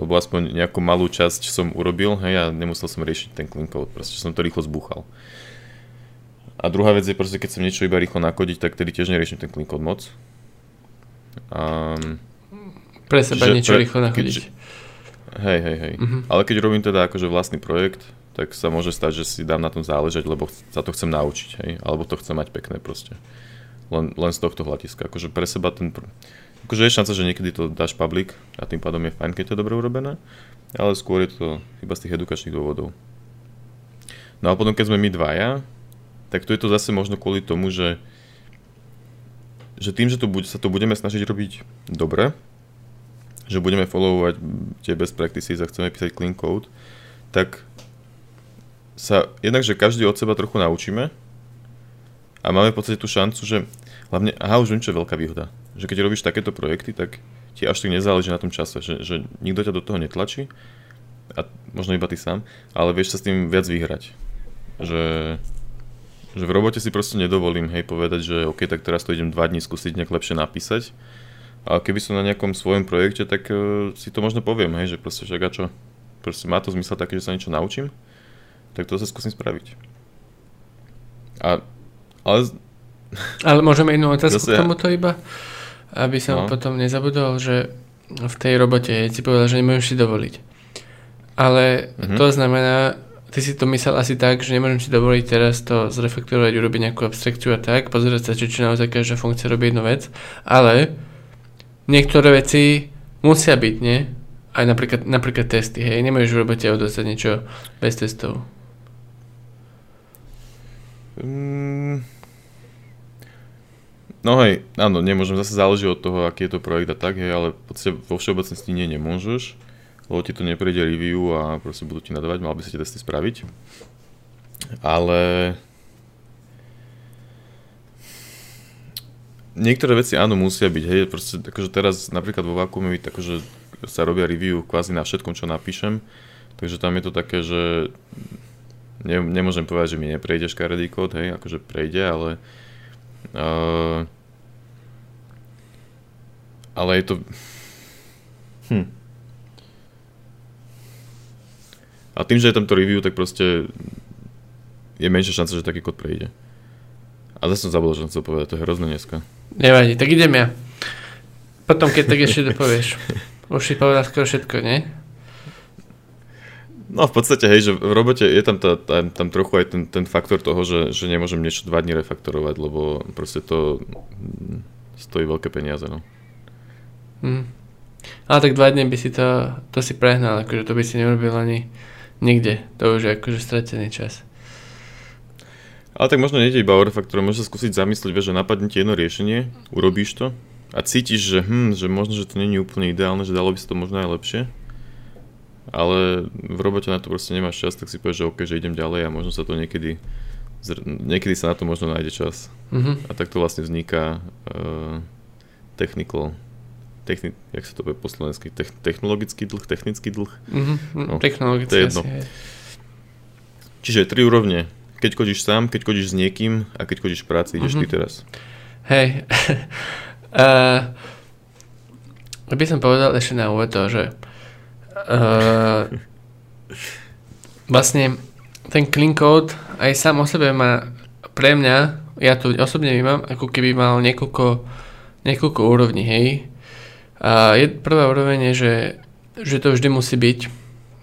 Lebo aspoň nejakú malú časť som urobil, hej, a nemusel som riešiť ten clean code, proste som to rýchlo zbúchal. A druhá vec je proste, keď chcem niečo iba rýchlo nakodiť, tak tedy tiež neriešim ten clean code moc. Um, pre seba že niečo pre, rýchlo nahodiť. Hej, hej, hej. Uh-huh. Ale keď robím teda akože vlastný projekt, tak sa môže stať, že si dám na tom záležať, lebo sa to chcem naučiť, hej. Alebo to chcem mať pekné proste. Len, len z tohto hľadiska. Akože pre seba ten... Akože je šanca, že niekedy to dáš public a tým pádom je fajn, keď to je dobre urobené, ale skôr je to iba z tých edukačných dôvodov. No a potom, keď sme my dvaja, tak tu je to zase možno kvôli tomu, že že tým, že to bude, sa to budeme snažiť robiť dobre, že budeme followovať tie best practices a chceme písať clean code, tak sa jednak, každý od seba trochu naučíme a máme v podstate tú šancu, že hlavne, aha, už viem, čo je veľká výhoda, že keď robíš takéto projekty, tak ti až tak nezáleží na tom čase, že, že nikto ťa do toho netlačí a možno iba ty sám, ale vieš sa s tým viac vyhrať. Že, že v robote si proste nedovolím, hej, povedať, že OK, tak teraz to idem dva dní skúsiť nejak lepšie napísať, a keby som na nejakom svojom projekte, tak uh, si to možno poviem, hej, že proste však a čo, proste má to zmysel taký, že sa niečo naučím, tak to sa skúsim spraviť. A, ale... Ale môžeme inú otázku Zase... k tomuto iba, aby som no. potom nezabudol, že v tej robote si povedal, že nemôžem si dovoliť. Ale mm-hmm. to znamená, ty si to myslel asi tak, že nemôžem si dovoliť teraz to zrefaktorovať, urobiť nejakú abstrakciu a tak, pozrieť sa, či, či naozaj každá funkcia robí jednu vec, ale niektoré veci musia byť, nie? Aj napríklad, napríklad testy, hej, nemôžeš v robote odostať niečo bez testov. Mm. No hej, áno, nemôžem, zase záleží od toho, aký je to projekt a tak, hej, ale v podstate vo všeobecnosti nie nemôžeš, lebo ti to neprejde review a proste budú ti nadávať, mal by si tie testy spraviť. Ale niektoré veci áno musia byť, hej, proste akože teraz napríklad vo Vakuume akože sa robia review kvázi na všetkom, čo napíšem, takže tam je to také, že ne, nemôžem povedať, že mi neprejde škaredý kód, hej, akože prejde, ale uh, ale je to hm. a tým, že je tam to review, tak proste je menšia šanca, že taký kód prejde. A zase som zabudol, čo som chcel povedať, to je hrozné dneska. Nevadí, tak idem ja. Potom, keď tak ešte dopovieš. Už si povedal skoro všetko, nie? No v podstate, hej, že v robote je tam, tá, tam, tam trochu aj ten, ten faktor toho, že, že nemôžem niečo dva dní refaktorovať, lebo proste to stojí veľké peniaze, no. Hmm. Ale tak dva dní by si to, to si prehnal, akože to by si neurobil ani nikde. To už je akože stratený čas. Ale tak možno nejde iba o refaktor, môžeš sa skúsiť zamyslieť, vieš, že napadne ti jedno riešenie, urobíš to a cítiš, že, hm, že možno, že to není úplne ideálne, že dalo by sa to možno aj lepšie. Ale v robote na to proste nemáš čas, tak si povieš, že OK, že idem ďalej a možno sa to niekedy, niekedy sa na to možno nájde čas. Mm-hmm. A tak to vlastne vzniká uh, technical, techni, jak sa to bude po slovensky, Te, technologický dlh, technický dlh? Mm-hmm, no, technologický to je jedno. Asi, Čiže tri úrovne keď chodíš sám, keď chodíš s niekým a keď chodíš v práci, ideš mm-hmm. ty mhm. teraz. Hej. uh, by som povedal ešte na úvod to, že uh, vlastne ten clean code aj sám o sebe má pre mňa ja to osobne vnímam, ako keby mal niekoľko, niekoľko úrovní, hej. A je, prvá úroveň je, že, že to vždy musí byť,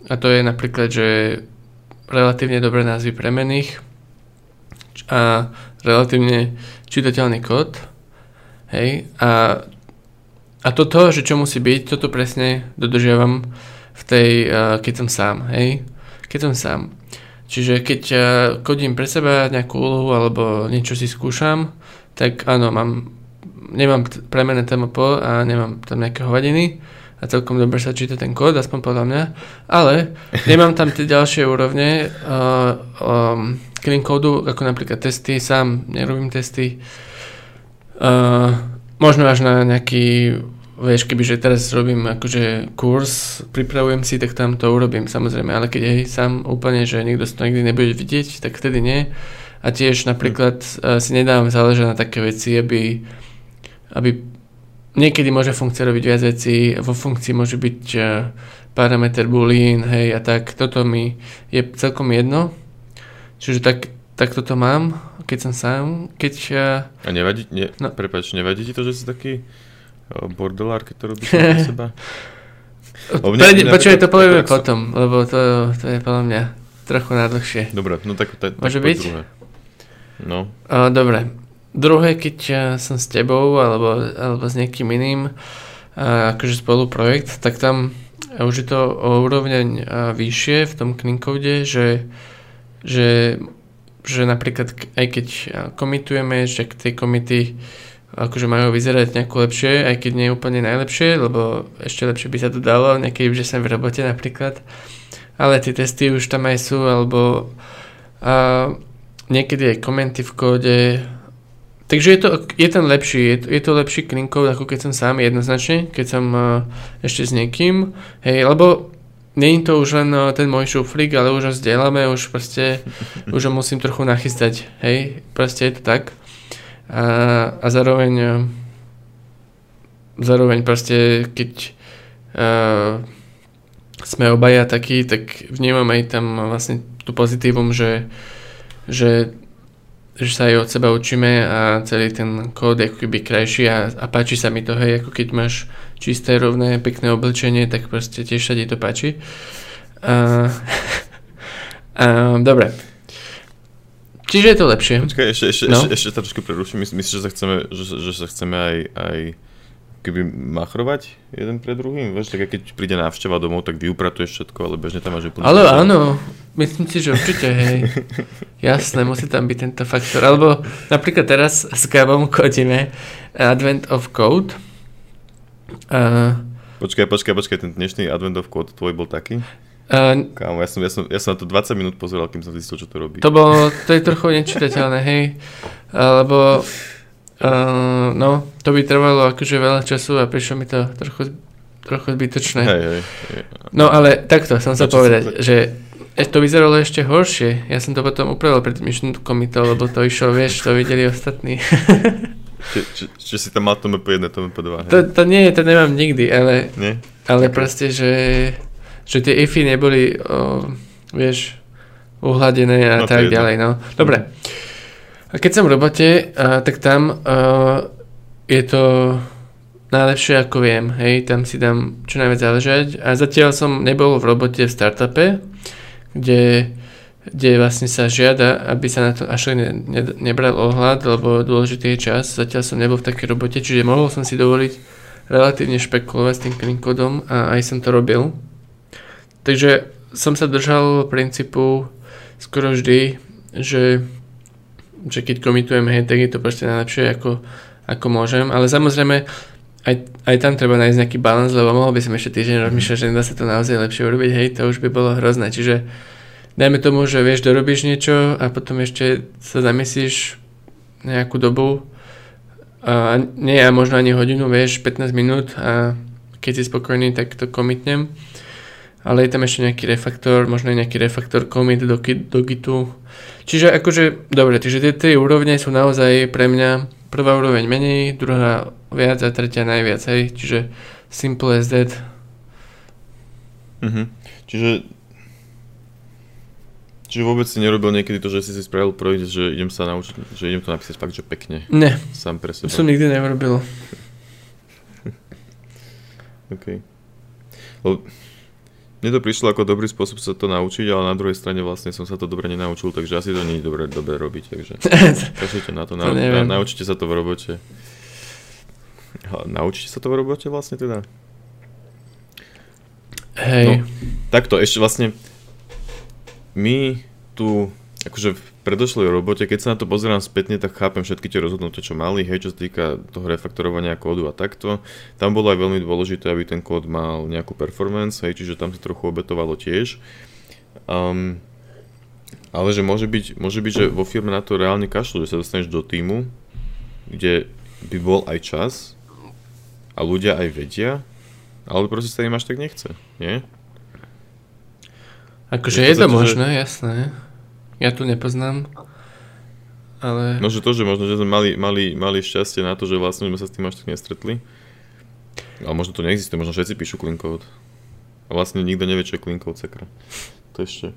a to je napríklad, že relatívne dobré názvy premených a relatívne čitateľný kód, hej. A, a toto, že čo musí byť, toto presne dodržiavam v tej, uh, keď som sám, hej. Keď som sám. Čiže keď uh, kodím pre seba nejakú úlohu alebo niečo si skúšam, tak áno, mám, nemám premené tempo a nemám tam nejaké hovadiny a celkom dobre sa číta ten kód, aspoň podľa mňa, ale nemám tam tie ďalšie úrovne uh, um, clean kódu, ako napríklad testy, sám nerobím testy, uh, možno až na nejaký vieš, kebyže teraz robím akože kurz, pripravujem si, tak tam to urobím samozrejme, ale keď aj sám úplne, že niekto to nikdy nebude vidieť, tak vtedy nie. A tiež napríklad uh, si nedávam záležať na také veci, aby, aby niekedy môže funkcia robiť viac vecí, vo funkcii môže byť uh, parameter boolean, hej, a tak, toto mi je celkom jedno. Čiže tak, tak toto mám, keď som sám, keď... Uh, a nevadí, ne, no. prepáč, nevadí ti to, že si taký bordelár, keď to robíš na seba? Počuj, to povieme potom, lebo to, to je podľa mňa trochu najdlhšie. Dobre, no tak, tak Môže byť? Druhé. No. Uh, dobre. Druhé, keď uh, som s tebou alebo, alebo s niekým iným, uh, akože spolu projekt, tak tam už je to o úrovne uh, vyššie v tom clean code, že, že, že napríklad aj keď komitujeme, že tie komity akože majú vyzerať nejako lepšie, aj keď nie je úplne najlepšie, lebo ešte lepšie by sa to dalo, nejaký, že som v robote napríklad. Ale tie testy už tam aj sú, alebo a, niekedy aj komenty v kóde. Takže je to, je ten lepší, je to, je to lepší code, ako keď som sám jednoznačne, keď som uh, ešte s niekým. Hej, lebo je to už len ten môj šuflík, ale už ho zdieľame, už proste, už ho musím trochu nachystať. Hej, proste je to tak a, a zároveň zároveň proste keď uh, sme obaja takí, tak vnímam aj tam vlastne tú pozitívum, že, že, že sa aj od seba učíme a celý ten kód je keby krajší a, a páči sa mi to, hej, ako keď máš čisté, rovné, pekné oblečenie, tak proste tiež sa ti to páči. Uh, uh, dobre, Čiže je to lepšie. Počkaj, ešte, ešte, no? ešte, ešte trošku preruším. Myslím, že sa chceme, že, že sa chceme aj, aj keby machrovať jeden pre druhým. Vieš, tak keď príde návšteva domov, tak vyupratuješ všetko, ale bežne tam máš úplne... Ale áno, myslím si, že určite, hej. Jasné, musí tam byť tento faktor. Alebo napríklad teraz s Gabom kodíme Advent of Code. Uh, počkaj, počkaj, počkaj, ten dnešný Advent of Code tvoj bol taký? Uh, Kámo, ja som, ja, som, ja som na to 20 minút pozeral, kým som zistil, čo to robí. To bolo, to je trochu nečitateľné, hej. Lebo, uh, no, to by trvalo akože veľa času a prišlo mi to trochu, trochu zbytočné. Hej, hej, hej. No ale takto som sa povedať, sa... že to vyzeralo ešte horšie. Ja som to potom upravil pred myšlenkou to, lebo to išlo, vieš, to videli ostatní. či, či, či si tam mal to MP1, to MP2, hej? To, to nie, to nemám nikdy, ale, nie? ale okay. proste, že že tie ify neboli, o, vieš, uhladené a no, tak ďalej, no. Dobre. A keď som v robote, a, tak tam a, je to najlepšie ako viem, hej, tam si dám čo najviac záležať a zatiaľ som nebol v robote v startupe, kde, kde vlastne sa žiada, aby sa na to až ne, ne, nebral ohľad, lebo dôležitý je čas, zatiaľ som nebol v takej robote, čiže mohol som si dovoliť relatívne špekulovať s tým clean a aj som to robil. Takže som sa držal princípu skoro vždy, že, že keď komitujeme hej, tak je to proste najlepšie ako, ako môžem, ale samozrejme aj, aj tam treba nájsť nejaký balans, lebo mohol by som ešte týždeň rozmýšľať, že dá sa to naozaj lepšie urobiť, hej, to už by bolo hrozné, čiže dajme tomu, že vieš, dorobíš niečo a potom ešte sa zamyslíš nejakú dobu a nie a možno ani hodinu, vieš, 15 minút a keď si spokojný, tak to komitnem ale je tam ešte nejaký refaktor, možno aj nejaký refaktor commit do, do Gitu. Čiže akože, dobre, takže tie tri úrovne sú naozaj pre mňa prvá úroveň menej, druhá viac a tretia najviac, hej, čiže simple as that. Mhm. Čiže Čiže vôbec si nerobil niekedy to, že si si spravil projekt, že idem sa naučiť, že idem to napísať fakt, že pekne. Ne. Sám pre seba. Som nikdy nerobil. OK. Lebo mne to prišlo ako dobrý spôsob sa to naučiť, ale na druhej strane vlastne som sa to dobre nenaučil, takže asi to nie je dobre, dobre robiť, takže kašlite na to, to na, naučite sa to v robote. Naučite sa to v robote vlastne teda? Hej. No, takto, ešte vlastne my tu, akože predošlej robote, keď sa na to pozerám spätne, tak chápem všetky tie rozhodnutia, čo mali, hej, čo sa týka toho refaktorovania kódu a takto. Tam bolo aj veľmi dôležité, aby ten kód mal nejakú performance, hej, čiže tam sa trochu obetovalo tiež. Um, ale že môže byť, môže byť, že vo firme na to reálne kašľú, že sa dostaneš do týmu, kde by bol aj čas a ľudia aj vedia, ale proste sa im až tak nechce, nie? Akože je, je to možné, že... jasné. Ja tu nepoznám. Ale... No, že to, že možno, že sme mali, mali, mali šťastie na to, že vlastne sme sa s tým až tak nestretli. Ale možno to neexistuje, možno všetci píšu clean code. A vlastne nikto nevie, čo je clean code sekra. To ešte...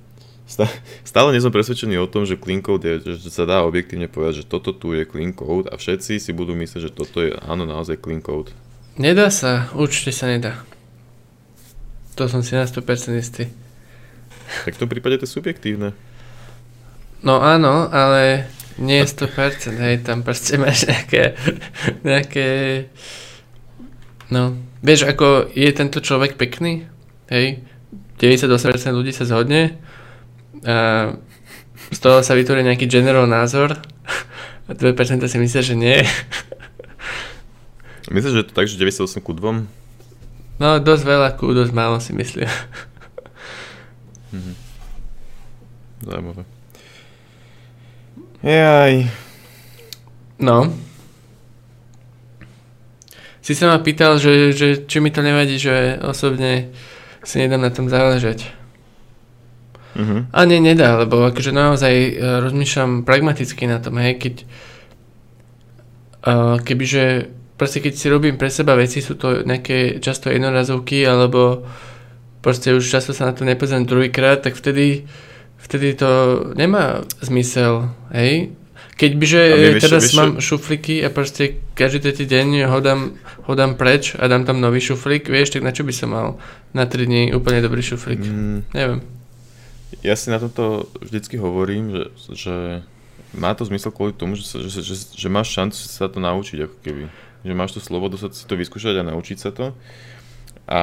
Stále nie som presvedčený o tom, že clean code je, že sa dá objektívne povedať, že toto tu je clean code a všetci si budú myslieť, že toto je áno naozaj clean code. Nedá sa, určite sa nedá. To som si na 100% istý. Tak v tom prípade to je subjektívne. No áno, ale nie je 100%, hej, tam proste máš nejaké, nejaké, no, vieš, ako je tento človek pekný, hej, 98% ľudí sa zhodne a z toho sa vytvorí nejaký general názor a 2% si myslia, že nie. Myslíš, že je to tak, že 98 ku 2? No, dosť veľa ku dosť málo si myslia. Mhm. Zaujímavé. Jaj. No. Si sa ma pýtal, že, že či mi to nevadí, že osobne si nedám na tom záležať. Uh-huh. A nie, nedá, lebo akože naozaj uh, rozmýšľam pragmaticky na tom, hej, keď uh, kebyže proste keď si robím pre seba veci, sú to nejaké často jednorazovky, alebo proste už často sa na to nepozriem druhýkrát, tak vtedy, vtedy to nemá zmysel, hej? Keď by, že teraz vyššie, mám šuflíky a proste každý tretí deň ho dám, ho dám preč a dám tam nový šuflík, vieš, tak na čo by som mal na 3 dní úplne dobrý šuflík? Mm. Neviem. Ja si na toto vždycky hovorím, že, že má to zmysel kvôli tomu, že, že, že, že máš šancu sa to naučiť, ako keby. Že máš tú slobodu sa si to vyskúšať a naučiť sa to. A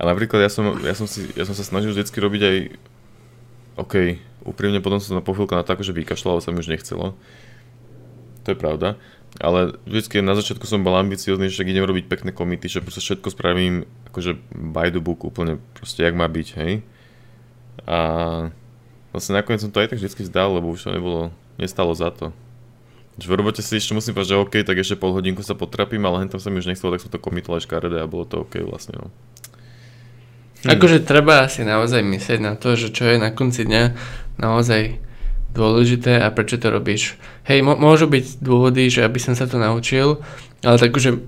a napríklad ja som, ja som, si, ja som sa snažil vždycky robiť aj OK, úprimne potom som na pochvíľku na tako, že vykašľalo sa mi už nechcelo. To je pravda. Ale vždycky na začiatku som bol ambiciózny, že idem robiť pekné komity, že proste všetko spravím akože by the book úplne proste jak má byť, hej. A vlastne nakoniec som to aj tak vždycky zdal, lebo už to nebolo, nestalo za to. Že v robote si ešte musím povedať, že OK, tak ešte pol hodinku sa potrapím, ale hen tam sa mi už nechcelo, tak som to komitol aj škaredé a bolo to OK vlastne, no. Hmm. Akože treba si naozaj myslieť na to, že čo je na konci dňa naozaj dôležité a prečo to robíš. Hej, m- môžu byť dôvody, že aby som sa to naučil, ale tak, že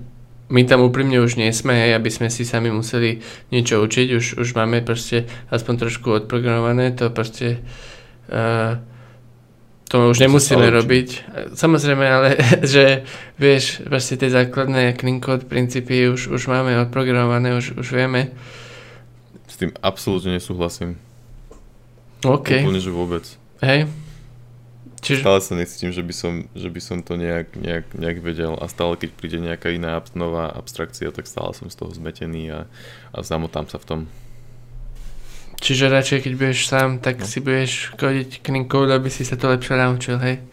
my tam úprimne už nie sme, hej, aby sme si sami museli niečo učiť, už, už máme proste aspoň trošku odprogramované, to proste uh, to už nemusíme robiť. Samozrejme, ale že vieš, proste tie základné clean code princípy už, už máme odprogramované, už, už vieme. Tým absolútne nesúhlasím. OK. Úplne, že vôbec. Hej. Čiže... Stále sa necítim, že by som, že by som to nejak, nejak, nejak vedel a stále keď príde nejaká iná nová abstrakcia, tak stále som z toho zmetený a, a zamotám sa v tom. Čiže radšej, keď budeš sám, tak no. si budeš kodiť clean code, aby si sa to lepšie naučil, hej?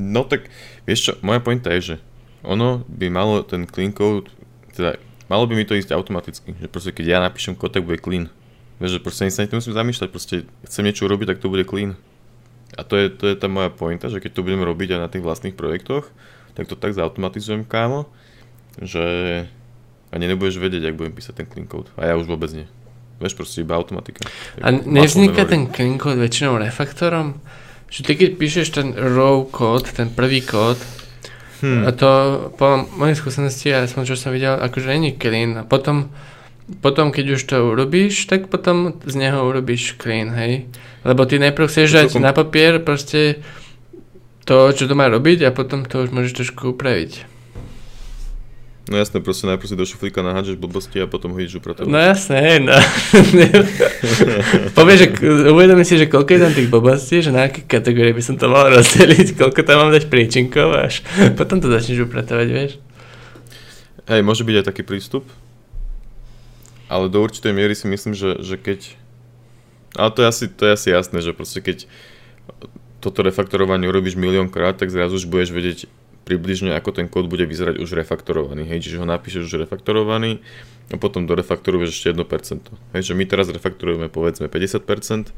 No tak, vieš čo, moja pointa je, že ono by malo ten clean code, teda Malo by mi to ísť automaticky, že proste keď ja napíšem kód, tak bude clean. Vieš, že proste sa nemusím zamýšľať, proste chcem niečo urobiť, tak to bude clean. A to je, to je tá moja pointa, že keď to budem robiť aj na tých vlastných projektoch, tak to tak zautomatizujem kámo, že ani nebudeš vedieť, ak budem písať ten clean code. A ja už vôbec nie. Vieš, proste iba automatika. A nevzniká ten clean code väčšinou refaktorom? Že ty keď píšeš ten raw kód, ten prvý kód, Hmm. A to po mojej skúsenosti, a som čo som videl, akože není clean. A potom potom keď už to urobíš, tak potom z neho urobíš clean, hej. Lebo ty najprv chceš dať na papier proste to, čo to má robiť a potom to už môžeš trošku upraviť. No jasné, proste najprv si do šuflíka nahádžeš blbosti a potom ho ideš upratovať. No jasné, no. Povieš, že uvedomí si, že koľko je tam tých blbostí, že na aké kategórie by som to mal rozdeliť, koľko tam mám dať príčinkov až potom to začneš upratovať, vieš. Hej, môže byť aj taký prístup, ale do určitej miery si myslím, že, že keď... Ale to je, asi, to je asi jasné, že proste keď toto refaktorovanie urobíš miliónkrát, tak zrazu už budeš vedieť približne ako ten kód bude vyzerať už refaktorovaný. Hej, čiže ho napíšeš už refaktorovaný a potom do refaktoruješ ešte 1%. Hej, že my teraz refaktorujeme povedzme 50%,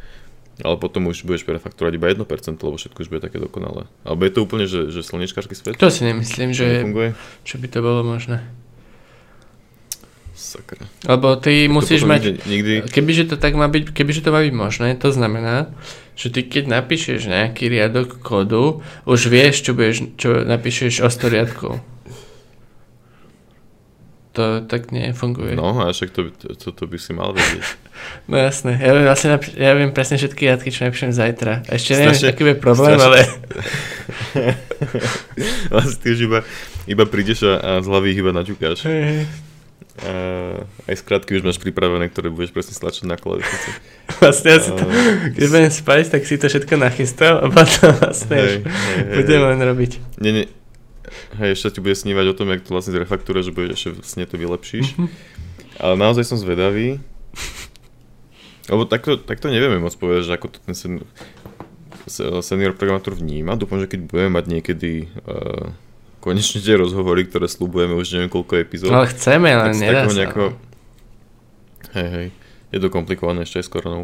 ale potom už budeš prefaktorovať iba 1%, lebo všetko už bude také dokonalé. Alebo je to úplne, že, že slnečkársky svet? To si nemyslím, že čo by to bolo možné. Sakra. Lebo ty tak musíš mať, nikdy... kebyže to tak má byť, kebyže to má byť možné, to znamená, že ty keď napíšeš nejaký riadok kódu, už vieš, čo, budeš, čo napíšeš o 100 riadkov. To tak nefunguje. No a však to, to, to by si mal vedieť. no jasné, ja viem, vlastne ja viem presne všetky riadky, čo napíšem zajtra. Ešte neviem, aký bude problém, strašne... ale... vlastne ty už iba, iba prídeš a, a z hlavy iba naťukáš. A aj skratky už máš pripravené, ktoré budeš presne stlačiť na klávesnici. Vlastne ja si to, keď budem spať, tak si to všetko nachystal a potom vlastne hej, hej, budem len robiť. Nie, nie. Hej, ešte ti bude snívať o tom, jak to vlastne zrefaktúreš, že budeš ešte sne to vylepšíš. Mm-hmm. Ale naozaj som zvedavý. Lebo takto, takto nevieme moc povedať, že ako to ten sen, senior programátor vníma. Dúfam, že keď budeme mať niekedy uh, konečne tie rozhovory, ktoré slúbujeme už neviem koľko epizód. Ale chceme, len nedá sa. Nejako... Hej, hej, je to komplikované ešte aj s koronou.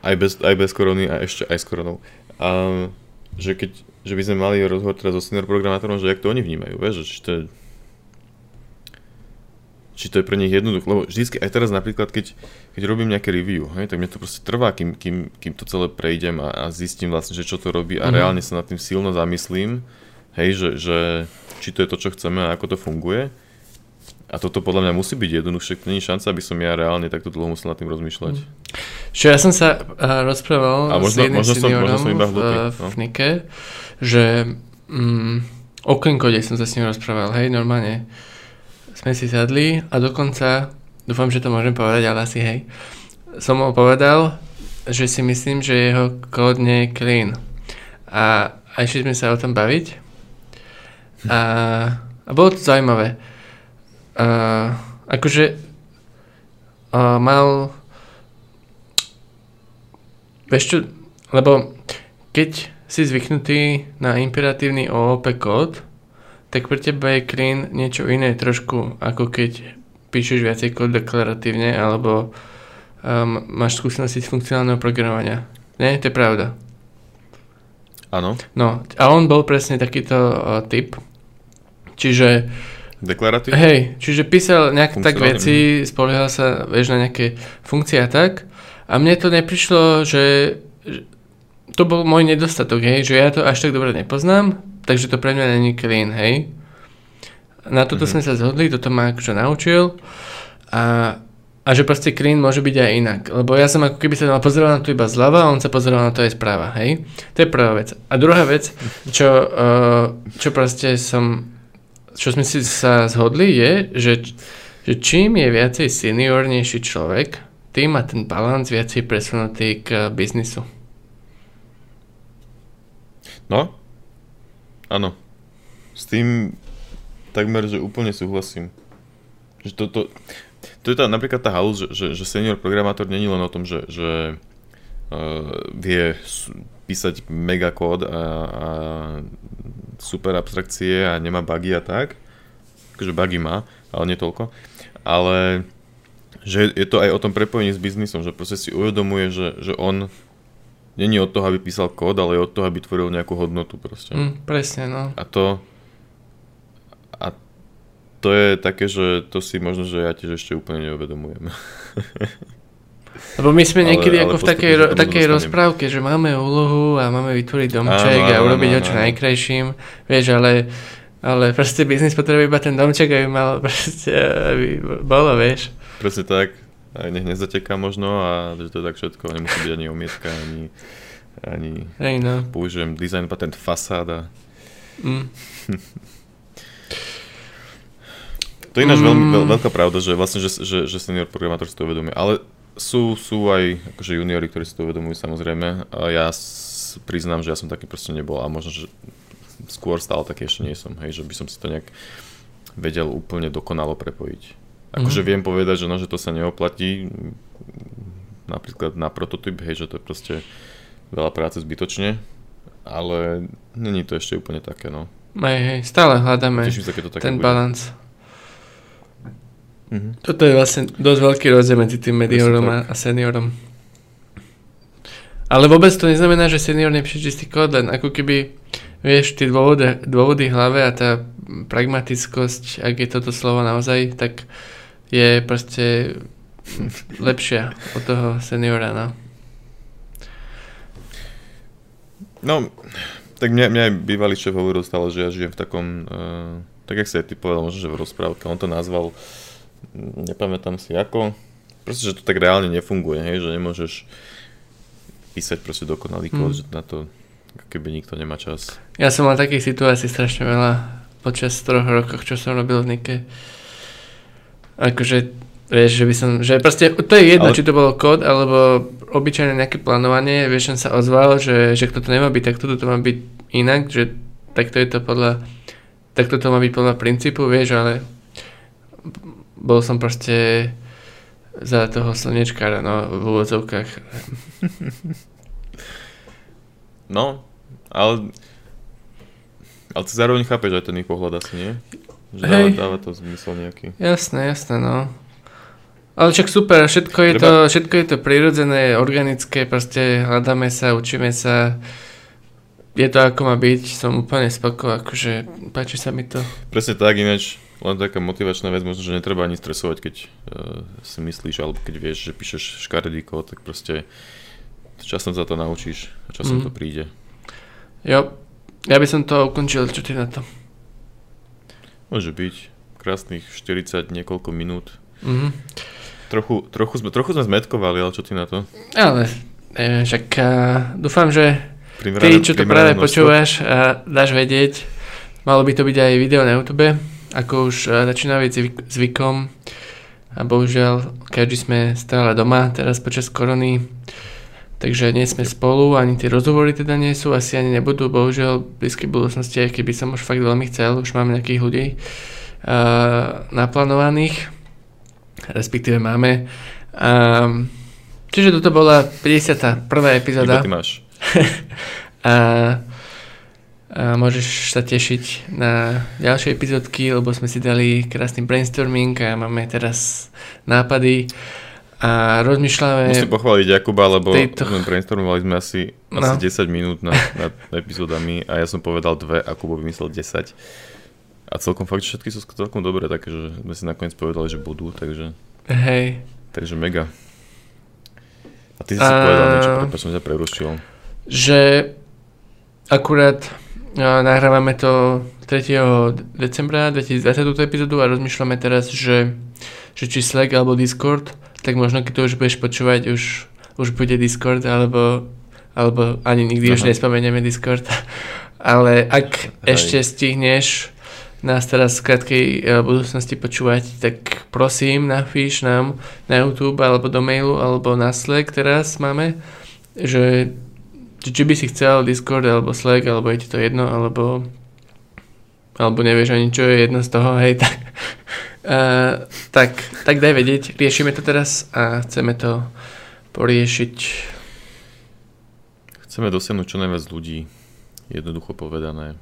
Aj bez, aj bez korony a ešte aj s koronou. A, že keď, že by sme mali rozhovor teraz so senior programátorom, že jak to oni vnímajú, vieš, že či to je, či to je pre nich jednoduché, lebo vždycky, aj teraz napríklad, keď, keď robím nejaké review, hej, tak mne to proste trvá, kým, kým, kým to celé prejdem a, a zistím vlastne, že čo to robí a mm-hmm. reálne sa nad tým silno zamyslím, Hej, že, že či to je to, čo chceme a ako to funguje. A toto podľa mňa musí byť jednoduchšie. Je šanca, aby som ja reálne takto dlho musel nad tým rozmýšľať. Mm. Čo ja som sa uh, rozprával a možno, s jedným možno som, možno som iba hlupý, v, no. v Nike, že um, o Code som sa s ním rozprával, hej, normálne sme si sadli a dokonca, dúfam, že to môžem povedať, ale asi hej, som mu povedal, že si myslím, že jeho kód nie je clean. A, a išli sme sa o tom baviť a, a bolo to zaujímavé. A, akože a, mal vieš čo, lebo keď si zvyknutý na imperatívny OOP kód, tak pre teba je clean niečo iné trošku, ako keď píšeš viacej kód deklaratívne, alebo um, máš skúsenosti z funkcionálneho programovania. Nie, to je pravda. Áno. No, a on bol presne takýto uh, typ, Čiže... Deklaratívne? Hej, čiže písal nejak tak veci, spoliehal sa, vieš, na nejaké funkcie a tak. A mne to neprišlo, že, že to bol môj nedostatok, hej, že ja to až tak dobre nepoznám, takže to pre mňa není clean, hej. Na toto mm-hmm. sme sa zhodli, toto ma akože naučil a, a že proste clean môže byť aj inak. Lebo ja som ako keby sa pozeral na to iba zľava a on sa pozeral na to aj správa, hej. To je prvá vec. A druhá vec, čo, uh, čo proste som čo sme si sa zhodli je, že, že čím je viacej seniornejší človek, tým má ten balans viacej presunutý k biznisu. No, áno. S tým takmer, že úplne súhlasím. Že to, to, to je tá, napríklad tá halus, že, že, že senior programátor není len o tom, že, že vie písať megakód a, a super abstrakcie a nemá bugy a tak. Takže bugy má, ale nie toľko. Ale že je to aj o tom prepojení s biznisom, že proste si uvedomuje, že, že on není od toho, aby písal kód, ale je od toho, aby tvoril nejakú hodnotu proste. Mm, presne, no. A to a to je také, že to si možno, že ja tiež ešte úplne neuvedomujem. Lebo my sme niekedy ale, ako ale v takej, takej rozprávke, že máme úlohu a máme vytvoriť domček áno, a urobiť ho čo najkrajším, vieš, ale, ale proste biznis potrebuje iba ten domček, aby mal proste, aby bolo, vieš. Presne tak. Aj nech nezateká možno a že to je tak všetko. Nemusí byť ani omietka, ani, ani Hej, no. použijem design patent fasáda. Mm. to je ináč mm. veľmi veľ, veľká pravda, že vlastne, že, že, že senior programátor si to uvedomuje. Ale sú, sú aj akože juniori, ktorí si to uvedomujú samozrejme. A ja s, priznám, že ja som taký proste nebol a možno, že skôr stále taký ešte nie som, hej, že by som si to nejak vedel úplne dokonalo prepojiť. Akože mm-hmm. viem povedať, že no, že to sa neoplatí napríklad na prototyp, hej, že to je proste veľa práce zbytočne, ale není to ešte úplne také, no. Hej, hej, stále hľadáme sa, to ten balans. Mm-hmm. Toto je vlastne dosť veľký rozdiel medzi tým mediorom a, a seniorom. Ale vôbec to neznamená, že senior nepíše čistý kód, len ako keby, vieš, tie dôvody, dôvody hlave a tá pragmatickosť, ak je toto slovo naozaj, tak je proste lepšia od toho seniora, no. No, tak mňa, mňa aj bývalý šéf hovoril stále, že ja žijem v takom, uh, tak jak si aj ty povedal, možno, že v rozprávke, on to nazval, nepamätám si ako, proste, že to tak reálne nefunguje, hej, že nemôžeš písať proste dokonalý kód, mm. že na to keby nikto nemá čas. Ja som mal takých situácií strašne veľa počas troch rokov, čo som robil v Nike. Akože, vieš, že by som, že proste, to je jedno, Ale... či to bolo kód, alebo obyčajné nejaké plánovanie, vieš, som sa ozval, že, že kto to nemá byť, tak toto to má byť inak, že takto je to podľa, takto to má byť podľa princípu, vieš, ale bol som proste za toho slnečkára, no, v úvodzovkách. No, ale, ale ty zároveň chápeš aj ten ich pohľad asi, nie? Že dáva, dáva to zmysel nejaký. Jasné, jasné, no. Ale však super, všetko je, Treba... to, všetko je to prirodzené, organické, proste hľadáme sa, učíme sa. Je to ako má byť, som úplne spoko, akože páči sa mi to. Presne tak, ináč len taká motivačná vec, možno, že netreba ani stresovať, keď uh, si myslíš, alebo keď vieš, že píšeš škaredý kód, tak proste časom sa to naučíš a časom mm. to príde. Jo, ja by som to ukončil, čo ty na to? Môže byť. Krásnych 40 niekoľko minút. Mm-hmm. Trochu, trochu, sme, trochu sme zmetkovali, ale čo ty na to? Ale neviem, však uh, dúfam, že ty, čo to práve počúvaš, uh, dáš vedieť. Malo by to byť aj video na YouTube, ako už uh, začína byť zvyk, zvykom. A bohužiaľ, keďže sme stále doma teraz počas korony, takže nie sme spolu, ani tie rozhovory teda nie sú, asi ani nebudú, bohužiaľ v blízkej budúcnosti, aj keby som už fakt veľmi chcel, už mám nejakých ľudí uh, naplánovaných, respektíve máme. Um, čiže toto bola 51. epizóda. Iba ty máš. a, a môžeš sa tešiť na ďalšie epizódky, lebo sme si dali krásny brainstorming a máme teraz nápady a rozmýšľame... Musím pochváliť Jakuba, lebo tejto... brainstormovali sme asi, no. asi 10 minút nad, nad epizódami a ja som povedal dve a Kubo vymyslel 10. A celkom fakt, že všetky sú celkom dobré, také, že sme si nakoniec povedali, že budú, takže... Hej. Takže mega. A ty si a... povedal niečo, prečo som ťa prerušil. Že akurát nahrávame to 3. decembra 2020 túto epizódu a rozmýšľame teraz, že, že či Slack alebo Discord tak možno keď to už budeš počúvať, už, už bude Discord, alebo, alebo ani nikdy Aha. už nespomenieme Discord. Ale ak Hej. ešte stihneš nás teraz v krátkej uh, budúcnosti počúvať, tak prosím, napíš nám na YouTube alebo do mailu alebo na Slack teraz máme, že či by si chcel Discord alebo Slack, alebo je ti to jedno, alebo alebo nevieš ani čo je jedno z toho, hej, tak Uh, tak, tak daj vedieť, riešime to teraz a chceme to poriešiť. Chceme dosiahnuť čo najviac ľudí, jednoducho povedané.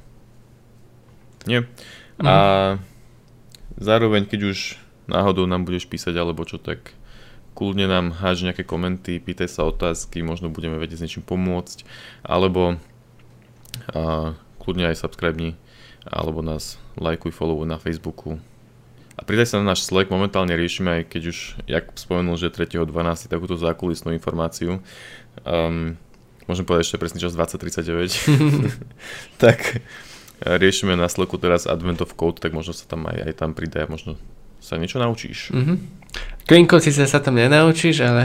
Nie. Mm. A zároveň, keď už náhodou nám budeš písať alebo čo, tak kľudne nám háž nejaké komenty, pýtaj sa otázky, možno budeme vedieť s niečím pomôcť, alebo a, kľudne aj subscribe alebo nás lajkuj, followuj na Facebooku, a pridaj sa na náš Slack, momentálne riešime, aj keď už, jak spomenul, že 3.12. takúto zákulisnú informáciu. Um, môžem povedať ešte presný čas 2039. tak riešime na Slacku teraz Advent of Code, tak možno sa tam aj, aj tam pridaj, možno sa niečo naučíš. Mm-hmm. Klinkovci sa sa tam nenaučíš, ale,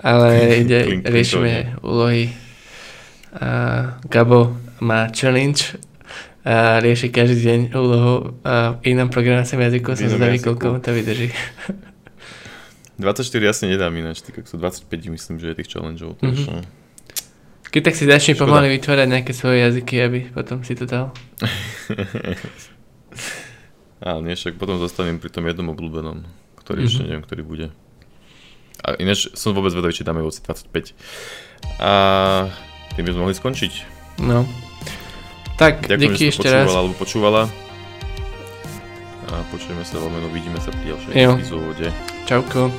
ale ide, Klink, riešime úlohy. A Gabo má challenge a rieši každý deň úlohu a v inom programovacom jazyku som zvedavý, koľko to vydrží. 24 jasne nedám ináč, tak sú 25 myslím, že je tých challengeov. Mm-hmm. Keď tak si začne pomaly vytvárať nejaké svoje jazyky, aby potom si to dal. Ale nie, však potom zostanem pri tom jednom obľúbenom ktorý mm-hmm. ešte neviem, ktorý bude. A ináč som vôbec vedavý, či dáme voci 25. A tým by sme mohli skončiť. No. Tak, Ďakujem, díky že ešte počúvala, raz. alebo počúvala. A počujeme sa, lomeno, vidíme sa pri ďalšej epizóde. Čauko.